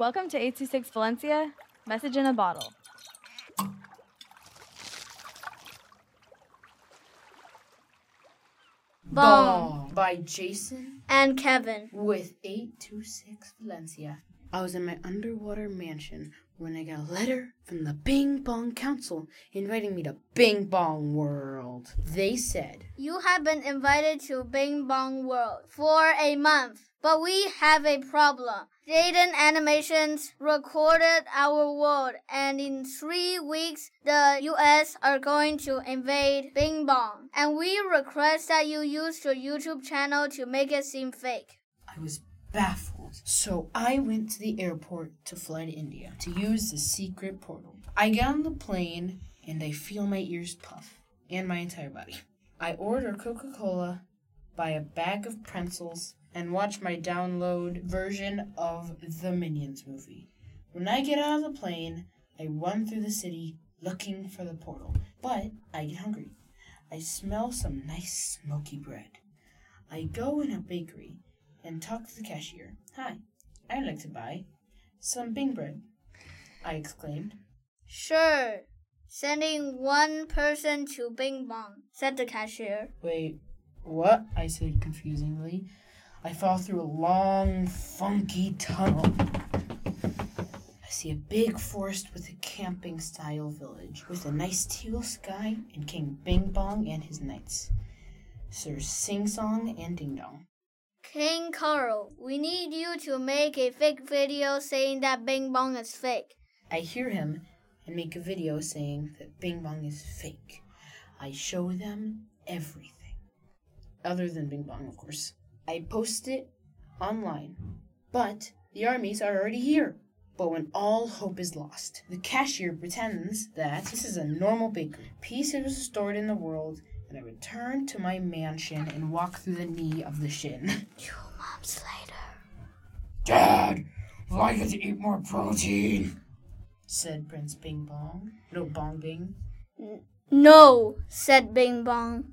Welcome to 826 Valencia, message in a bottle. Bong by Jason and Kevin. with 826 Valencia. I was in my underwater mansion when I got a letter from the Bing Bong Council inviting me to Bing Bong World. They said, You have been invited to Bing Bong World for a month, but we have a problem. Jaiden Animations recorded our world, and in three weeks, the US are going to invade Bing Bong. And we request that you use your YouTube channel to make it seem fake. I was baffled. So I went to the airport to fly to India to use the secret portal. I get on the plane and I feel my ears puff and my entire body. I order Coca Cola, buy a bag of pretzels, and watch my download version of the Minions movie. When I get out of the plane, I run through the city looking for the portal, but I get hungry. I smell some nice smoky bread. I go in a bakery and talk to the cashier. Hi, I'd like to buy some Bing bread. I exclaimed. Sure. Sending one person to Bing Bong, said the cashier. Wait, what? I said confusingly. I fall through a long, funky tunnel. I see a big forest with a camping style village with a nice teal sky and King Bing Bong and his knights. Sir Sing Song and Ding Dong. King Carl, we need you to make a fake video saying that Bing Bong is fake. I hear him and make a video saying that Bing Bong is fake. I show them everything. Other than Bing Bong, of course. I post it online. But the armies are already here. But when all hope is lost, the cashier pretends that this is a normal bakery. Peace is restored in the world, and I return to my mansion and walk through the knee of the shin. Two months later. Dad, will I get to eat more protein? said Prince Bing Bong. No, Bong Bing. No, said Bing Bong.